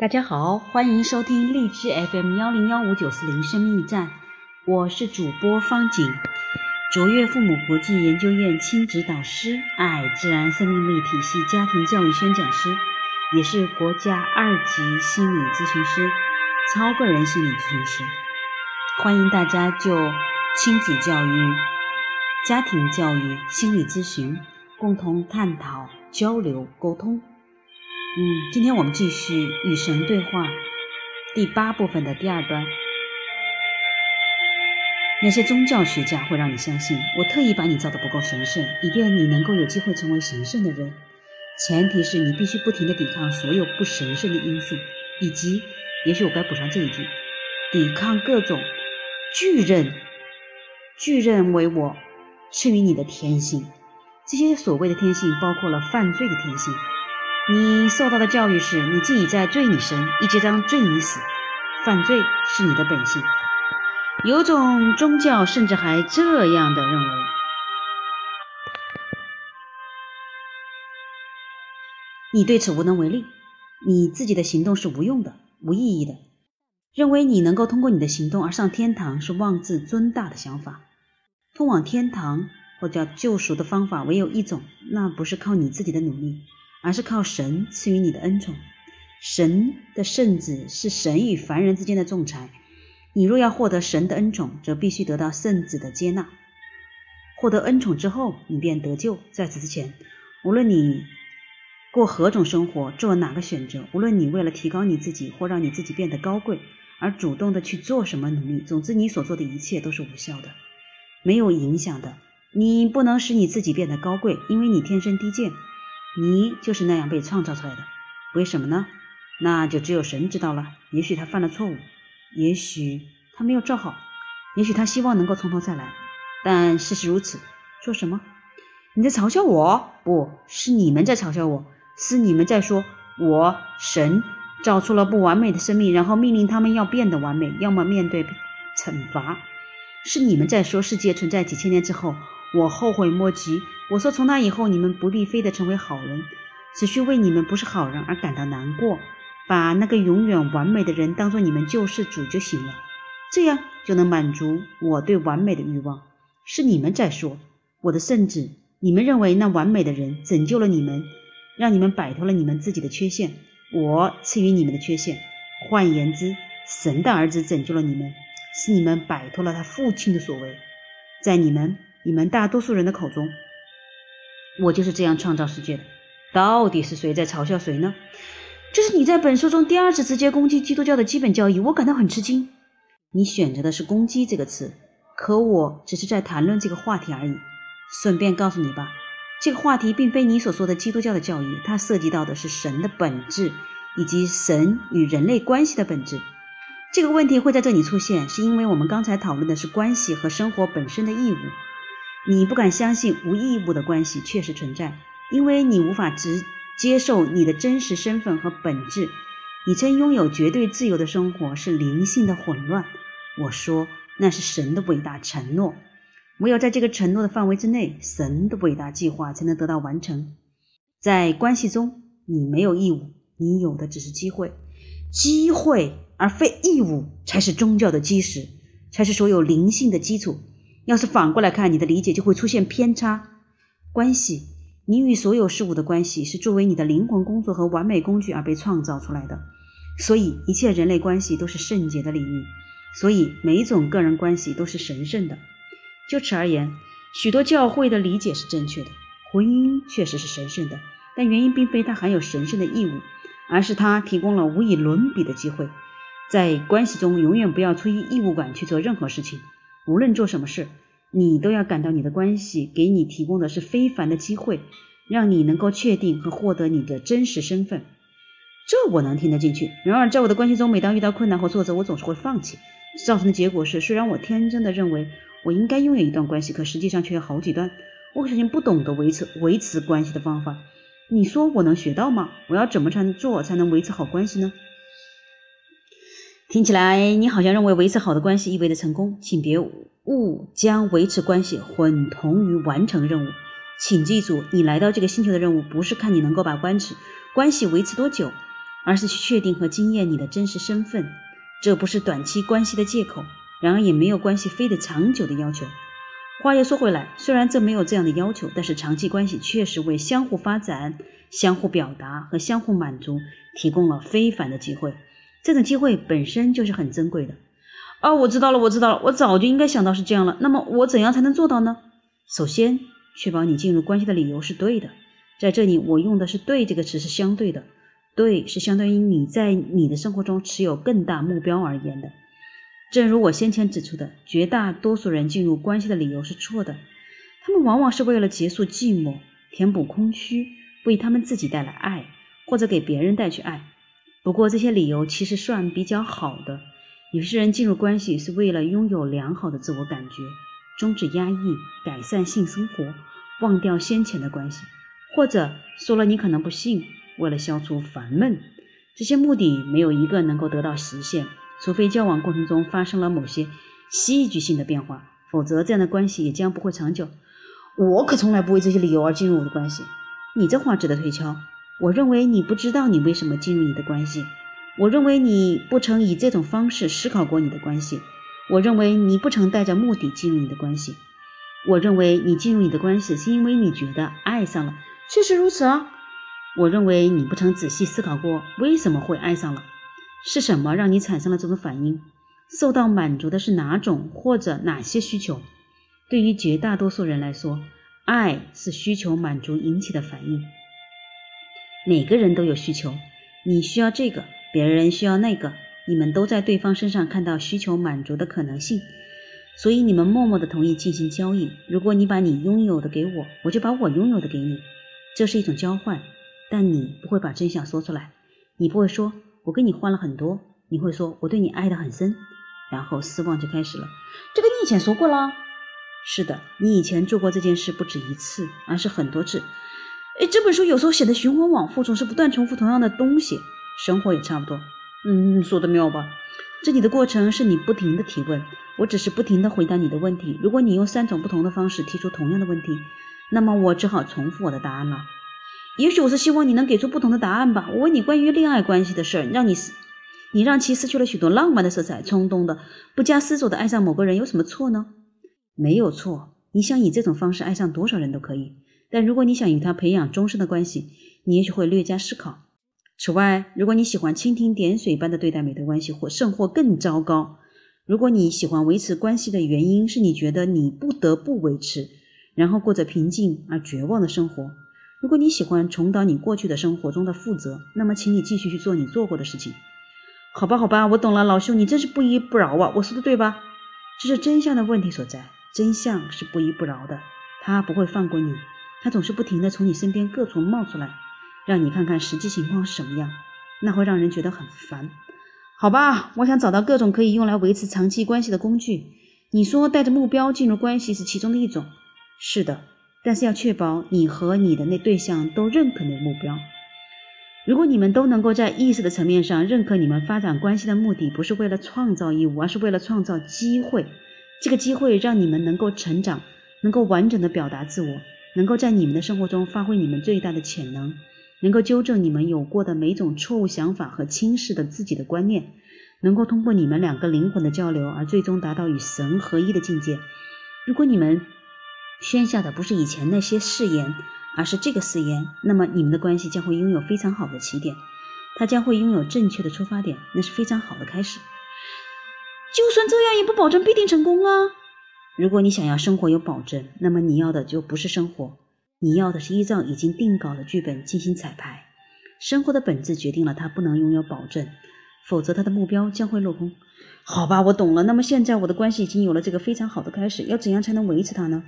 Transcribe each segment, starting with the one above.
大家好，欢迎收听荔枝 FM 幺零幺五九四零生命驿站，我是主播方景，卓越父母国际研究院亲子导师，爱自然生命力体系家庭教育宣讲师，也是国家二级心理咨询师，超个人心理咨询师。欢迎大家就亲子教育、家庭教育、心理咨询共同探讨、交流、沟通。嗯，今天我们继续与神对话第八部分的第二段。那些宗教学家会让你相信，我特意把你造的不够神圣，以便你能够有机会成为神圣的人。前提是你必须不停地抵抗所有不神圣的因素，以及，也许我该补上这一句，抵抗各种巨人、巨人为我赐予你的天性。这些所谓的天性，包括了犯罪的天性。你受到的教育是你自己在罪你生，一结章罪你死，犯罪是你的本性。有种宗教甚至还这样的认为，你对此无能为力，你自己的行动是无用的、无意义的。认为你能够通过你的行动而上天堂是妄自尊大的想法。通往天堂或叫救赎的方法唯有一种，那不是靠你自己的努力。而是靠神赐予你的恩宠，神的圣子是神与凡人之间的仲裁。你若要获得神的恩宠，则必须得到圣子的接纳。获得恩宠之后，你便得救。在此之前，无论你过何种生活，做哪个选择，无论你为了提高你自己或让你自己变得高贵而主动的去做什么努力，总之你所做的一切都是无效的，没有影响的。你不能使你自己变得高贵，因为你天生低贱。你就是那样被创造出来的，为什么呢？那就只有神知道了。也许他犯了错误，也许他没有照好，也许他希望能够从头再来。但事实如此，说什么？你在嘲笑我？不是你们在嘲笑我，是你们在说我神造出了不完美的生命，然后命令他们要变得完美，要么面对惩罚。是你们在说世界存在几千年之后。我后悔莫及。我说，从那以后，你们不必非得成为好人，只需为你们不是好人而感到难过，把那个永远完美的人当做你们救世主就行了，这样就能满足我对完美的欲望。是你们在说我的圣旨，你们认为那完美的人拯救了你们，让你们摆脱了你们自己的缺陷，我赐予你们的缺陷。换言之，神的儿子拯救了你们，是你们摆脱了他父亲的所为，在你们。你们大多数人的口中，我就是这样创造世界的。到底是谁在嘲笑谁呢？这是你在本书中第二次直接攻击基督教的基本教义，我感到很吃惊。你选择的是“攻击”这个词，可我只是在谈论这个话题而已。顺便告诉你吧，这个话题并非你所说的基督教的教义，它涉及到的是神的本质以及神与人类关系的本质。这个问题会在这里出现，是因为我们刚才讨论的是关系和生活本身的义务。你不敢相信无义务的关系确实存在，因为你无法直接受你的真实身份和本质。你称拥有绝对自由的生活是灵性的混乱。我说那是神的伟大承诺。唯有在这个承诺的范围之内，神的伟大计划才能得到完成。在关系中，你没有义务，你有的只是机会。机会而非义务才是宗教的基石，才是所有灵性的基础。要是反过来看，你的理解就会出现偏差。关系，你与所有事物的关系是作为你的灵魂工作和完美工具而被创造出来的，所以一切人类关系都是圣洁的领域，所以每一种个人关系都是神圣的。就此而言，许多教会的理解是正确的，婚姻确实是神圣的，但原因并非它含有神圣的义务，而是它提供了无以伦比的机会。在关系中，永远不要出于义务感去做任何事情。无论做什么事，你都要感到你的关系给你提供的是非凡的机会，让你能够确定和获得你的真实身份。这我能听得进去。然而，在我的关系中，每当遇到困难或挫折，我总是会放弃。造成的结果是，虽然我天真的认为我应该拥有一段关系，可实际上却有好几段。我小心不懂得维持维持关系的方法。你说我能学到吗？我要怎么才能做才能维持好关系呢？听起来，你好像认为维持好的关系意味着成功，请别误将维持关系混同于完成任务。请记住，你来到这个星球的任务不是看你能够把关系关系维持多久，而是去确定和经验你的真实身份。这不是短期关系的借口，然而也没有关系非得长久的要求。话又说回来，虽然这没有这样的要求，但是长期关系确实为相互发展、相互表达和相互满足提供了非凡的机会。这种机会本身就是很珍贵的。哦，我知道了，我知道了，我早就应该想到是这样了。那么我怎样才能做到呢？首先，确保你进入关系的理由是对的。在这里，我用的是“对”这个词是相对的，“对”是相当于你在你的生活中持有更大目标而言的。正如我先前指出的，绝大多数人进入关系的理由是错的，他们往往是为了结束寂寞、填补空虚、为他们自己带来爱，或者给别人带去爱。不过这些理由其实算比较好的。有些人进入关系是为了拥有良好的自我感觉，终止压抑，改善性生活，忘掉先前的关系，或者说了你可能不信，为了消除烦闷。这些目的没有一个能够得到实现。除非交往过程中发生了某些戏剧性的变化，否则这样的关系也将不会长久。我可从来不为这些理由而进入我的关系。你这话值得推敲。我认为你不知道你为什么进入你的关系。我认为你不曾以这种方式思考过你的关系。我认为你不曾带着目的进入你的关系。我认为你进入你的关系是因为你觉得爱上了。确实如此啊。我认为你不曾仔细思考过为什么会爱上了。是什么让你产生了这种反应？受到满足的是哪种或者哪些需求？对于绝大多数人来说，爱是需求满足引起的反应。每个人都有需求，你需要这个，别人需要那个，你们都在对方身上看到需求满足的可能性，所以你们默默的同意进行交易。如果你把你拥有的给我，我就把我拥有的给你，这是一种交换。但你不会把真相说出来，你不会说。我跟你换了很多，你会说我对你爱得很深，然后失望就开始了。这个你以前说过了。是的，你以前做过这件事不止一次，而是很多次。哎，这本书有时候写的循环往复，总是不断重复同样的东西。生活也差不多。嗯，说的妙吧？这里的过程是你不停的提问，我只是不停的回答你的问题。如果你用三种不同的方式提出同样的问题，那么我只好重复我的答案了。也许我是希望你能给出不同的答案吧。我问你关于恋爱关系的事儿，让你失，你让其失去了许多浪漫的色彩，冲动的、不加思索的爱上某个人，有什么错呢？没有错。你想以这种方式爱上多少人都可以。但如果你想与他培养终身的关系，你也许会略加思考。此外，如果你喜欢蜻蜓点水般的对待每段关系，或甚或更糟糕，如果你喜欢维持关系的原因是你觉得你不得不维持，然后过着平静而绝望的生活。如果你喜欢重蹈你过去的生活中的覆辙，那么请你继续去做你做过的事情。好吧，好吧，我懂了，老兄，你真是不依不饶啊！我说的对吧？这是真相的问题所在。真相是不依不饶的，他不会放过你，他总是不停的从你身边各处冒出来，让你看看实际情况是什么样，那会让人觉得很烦。好吧，我想找到各种可以用来维持长期关系的工具。你说带着目标进入关系是其中的一种。是的。但是要确保你和你的那对象都认可你的目标。如果你们都能够在意识的层面上认可你们发展关系的目的不是为了创造义务，而是为了创造机会，这个机会让你们能够成长，能够完整的表达自我，能够在你们的生活中发挥你们最大的潜能，能够纠正你们有过的每种错误想法和轻视的自己的观念，能够通过你们两个灵魂的交流而最终达到与神合一的境界。如果你们。宣下的不是以前那些誓言，而是这个誓言。那么你们的关系将会拥有非常好的起点，它将会拥有正确的出发点，那是非常好的开始。就算这样，也不保证必定成功啊！如果你想要生活有保证，那么你要的就不是生活，你要的是依照已经定稿的剧本进行彩排。生活的本质决定了它不能拥有保证，否则它的目标将会落空。好吧，我懂了。那么现在我的关系已经有了这个非常好的开始，要怎样才能维持它呢？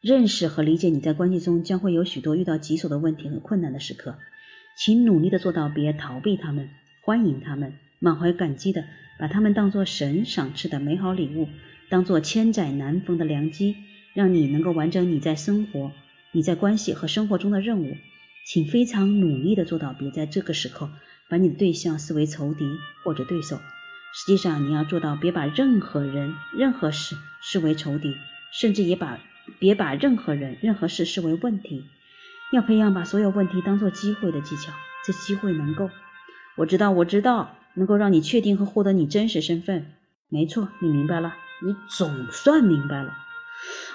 认识和理解你在关系中将会有许多遇到棘手的问题和困难的时刻，请努力的做到别逃避他们，欢迎他们，满怀感激的把他们当作神赏赐的美好礼物，当做千载难逢的良机，让你能够完成你在生活、你在关系和生活中的任务。请非常努力的做到别在这个时刻把你的对象视为仇敌或者对手。实际上，你要做到别把任何人、任何事视为仇敌，甚至也把。别把任何人、任何事视为问题，要培养把所有问题当作机会的技巧。这机会能够，我知道，我知道，能够让你确定和获得你真实身份。没错，你明白了，你总算明白了。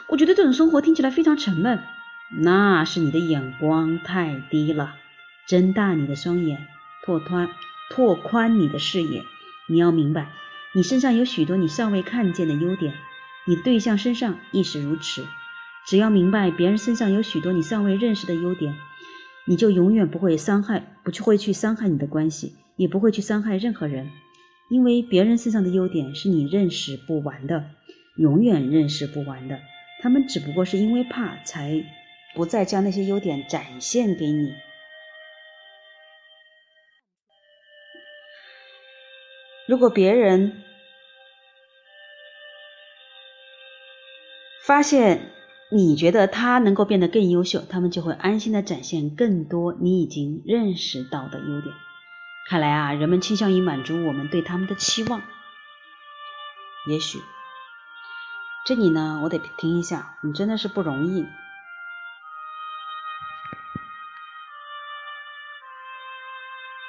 我觉得这种生活听起来非常沉闷，那是你的眼光太低了。睁大你的双眼，拓宽拓宽你的视野。你要明白，你身上有许多你尚未看见的优点，你对象身上亦是如此。只要明白别人身上有许多你尚未认识的优点，你就永远不会伤害，不去会去伤害你的关系，也不会去伤害任何人，因为别人身上的优点是你认识不完的，永远认识不完的。他们只不过是因为怕，才不再将那些优点展现给你。如果别人发现你觉得他能够变得更优秀，他们就会安心的展现更多你已经认识到的优点。看来啊，人们倾向于满足我们对他们的期望。也许这里呢，我得停一下，你真的是不容易。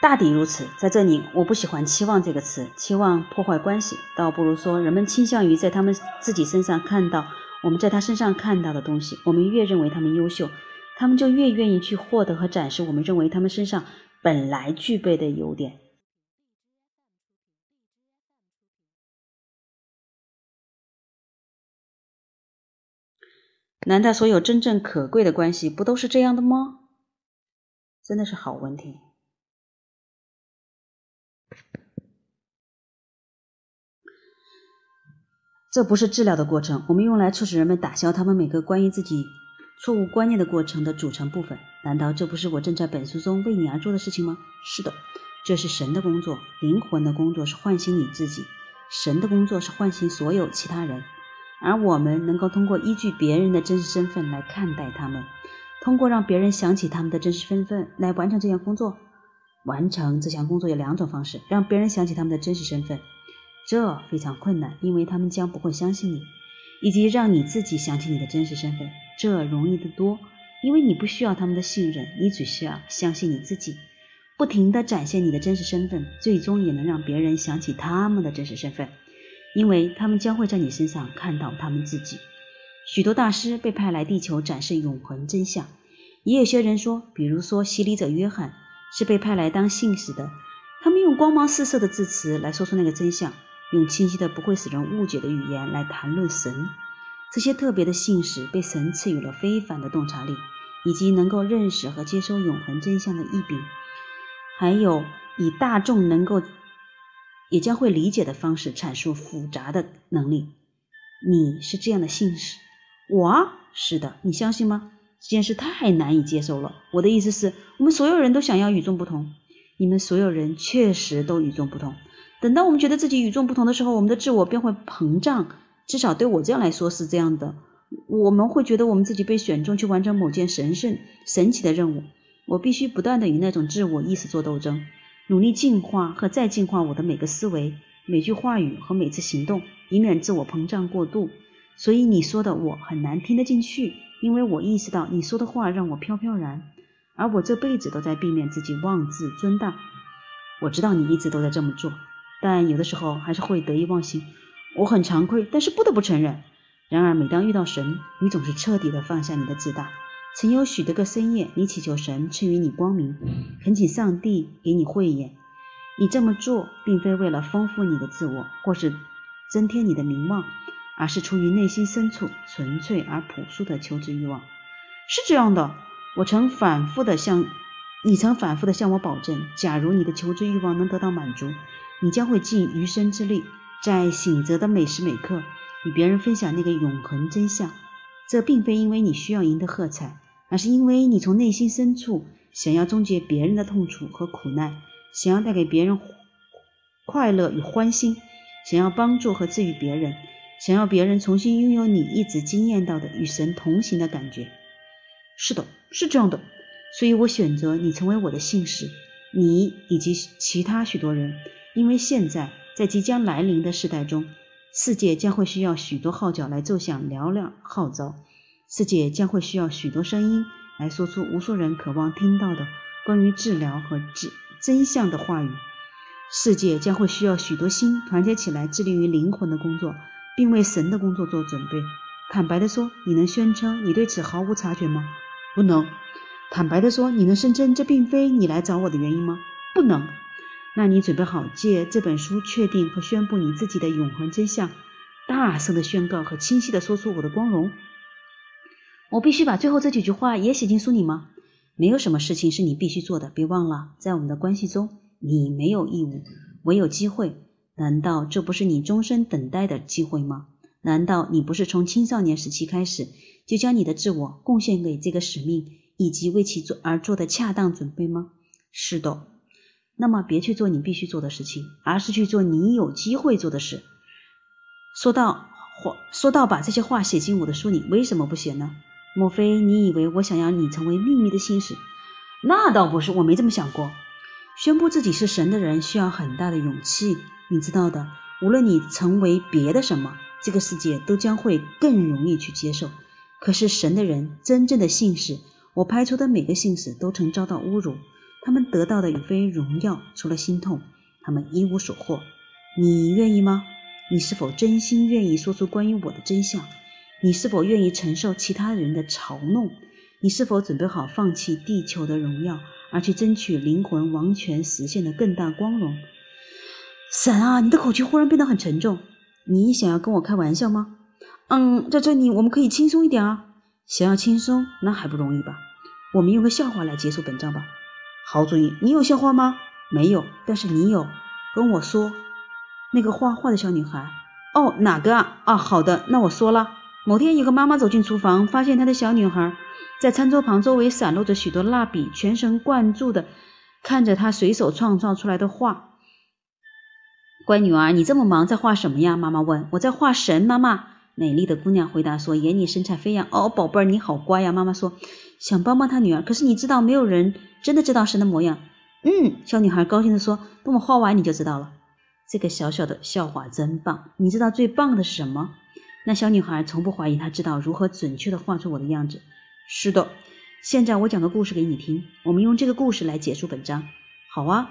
大抵如此，在这里我不喜欢“期望”这个词，期望破坏关系，倒不如说人们倾向于在他们自己身上看到我们在他身上看到的东西。我们越认为他们优秀，他们就越愿意去获得和展示我们认为他们身上本来具备的优点。难道所有真正可贵的关系不都是这样的吗？真的是好问题。这不是治疗的过程，我们用来促使人们打消他们每个关于自己错误观念的过程的组成部分。难道这不是我正在本书中为你而做的事情吗？是的，这是神的工作。灵魂的工作是唤醒你自己，神的工作是唤醒所有其他人。而我们能够通过依据别人的真实身份来看待他们，通过让别人想起他们的真实身份来完成这项工作。完成这项工作有两种方式：让别人想起他们的真实身份。这非常困难，因为他们将不会相信你，以及让你自己想起你的真实身份，这容易得多，因为你不需要他们的信任，你只需要相信你自己，不停地展现你的真实身份，最终也能让别人想起他们的真实身份，因为他们将会在你身上看到他们自己。许多大师被派来地球展示永恒真相，也有些人说，比如说洗礼者约翰是被派来当信使的，他们用光芒四射的字词来说出那个真相。用清晰的、不会使人误解的语言来谈论神，这些特别的信使被神赐予了非凡的洞察力，以及能够认识和接收永恒真相的异禀，还有以大众能够也将会理解的方式阐述复杂的能力。你是这样的信使，我是的，你相信吗？这件事太难以接受了。我的意思是，我们所有人都想要与众不同，你们所有人确实都与众不同。等到我们觉得自己与众不同的时候，我们的自我便会膨胀。至少对我这样来说是这样的。我们会觉得我们自己被选中去完成某件神圣、神奇的任务。我必须不断的与那种自我意识做斗争，努力进化和再进化我的每个思维、每句话语和每次行动，以免自我膨胀过度。所以你说的我很难听得进去，因为我意识到你说的话让我飘飘然，而我这辈子都在避免自己妄自尊大。我知道你一直都在这么做。但有的时候还是会得意忘形，我很惭愧，但是不得不承认。然而，每当遇到神，你总是彻底的放下你的自大。曾有许多个深夜，你祈求神赐予你光明，恳请上帝给你慧眼。你这么做，并非为了丰富你的自我，或是增添你的名望，而是出于内心深处纯粹而朴素的求知欲望。是这样的，我曾反复的向你曾反复的向我保证，假如你的求知欲望能得到满足。你将会尽余生之力，在醒着的每时每刻与别人分享那个永恒真相。这并非因为你需要赢得喝彩，而是因为你从内心深处想要终结别人的痛楚和苦难，想要带给别人快乐与欢欣，想要帮助和治愈别人，想要别人重新拥有你一直惊艳到的与神同行的感觉。是的，是这样的。所以我选择你成为我的信使，你以及其他许多人。因为现在在即将来临的时代中，世界将会需要许多号角来奏响嘹亮号召，世界将会需要许多声音来说出无数人渴望听到的关于治疗和治真相的话语。世界将会需要许多心团结起来，致力于灵魂的工作，并为神的工作做准备。坦白地说，你能宣称你对此毫无察觉吗？不能。坦白地说，你能声称这并非你来找我的原因吗？不能。那你准备好借这本书确定和宣布你自己的永恒真相，大声的宣告和清晰的说出我的光荣。我必须把最后这几句话也写进书里吗？没有什么事情是你必须做的。别忘了，在我们的关系中，你没有义务，唯有机会。难道这不是你终身等待的机会吗？难道你不是从青少年时期开始就将你的自我贡献给这个使命，以及为其做而做的恰当准备吗？是的。那么别去做你必须做的事情，而是去做你有机会做的事。说到话，说到把这些话写进我的书里，为什么不写呢？莫非你以为我想要你成为秘密的信使？那倒不是，我没这么想过。宣布自己是神的人需要很大的勇气，你知道的。无论你成为别的什么，这个世界都将会更容易去接受。可是神的人，真正的信使，我拍出的每个信使都曾遭到侮辱。他们得到的远非荣耀，除了心痛，他们一无所获。你愿意吗？你是否真心愿意说出关于我的真相？你是否愿意承受其他人的嘲弄？你是否准备好放弃地球的荣耀，而去争取灵魂王权实现的更大光荣？神啊，你的口气忽然变得很沉重。你想要跟我开玩笑吗？嗯，在这里我们可以轻松一点啊。想要轻松，那还不容易吧？我们用个笑话来结束本章吧。好主意，你有笑话吗？没有，但是你有，跟我说。那个画画的小女孩，哦，哪个啊？啊，好的，那我说了。某天，有个妈妈走进厨房，发现她的小女孩在餐桌旁，周围散落着许多蜡笔，全神贯注的看着她随手创造出来的画。乖女儿，你这么忙，在画什么呀？妈妈问。我在画神。妈妈，美丽的姑娘回答说，眼里神采飞扬。哦，宝贝儿，你好乖呀。妈妈说。想帮帮他女儿，可是你知道，没有人真的知道神的模样。嗯，小女孩高兴地说：“等我画完，你就知道了。”这个小小的笑话真棒。你知道最棒的是什么？那小女孩从不怀疑，她知道如何准确地画出我的样子。是的，现在我讲个故事给你听。我们用这个故事来结束本章。好啊。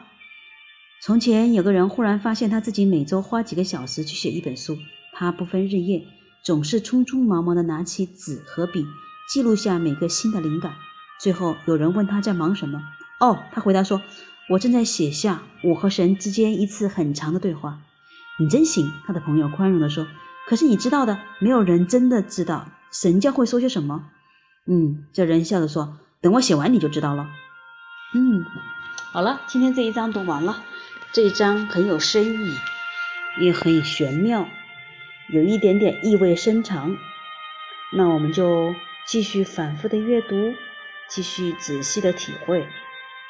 从前有个人忽然发现他自己每周花几个小时去写一本书，他不分日夜，总是匆匆忙忙地拿起纸和笔。记录下每个新的灵感。最后有人问他在忙什么？哦，他回答说：“我正在写下我和神之间一次很长的对话。”你真行，他的朋友宽容地说。可是你知道的，没有人真的知道神将会说些什么。嗯，这人笑着说：“等我写完你就知道了。”嗯，好了，今天这一章读完了。这一章很有深意，也很玄妙，有一点点意味深长。那我们就。继续反复的阅读，继续仔细的体会，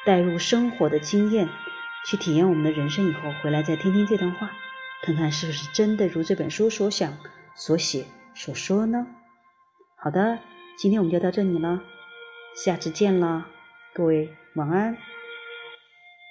带入生活的经验，去体验我们的人生以后，回来再听听这段话，看看是不是真的如这本书所想、所写、所说呢？好的，今天我们就到这里了，下次见了，各位晚安。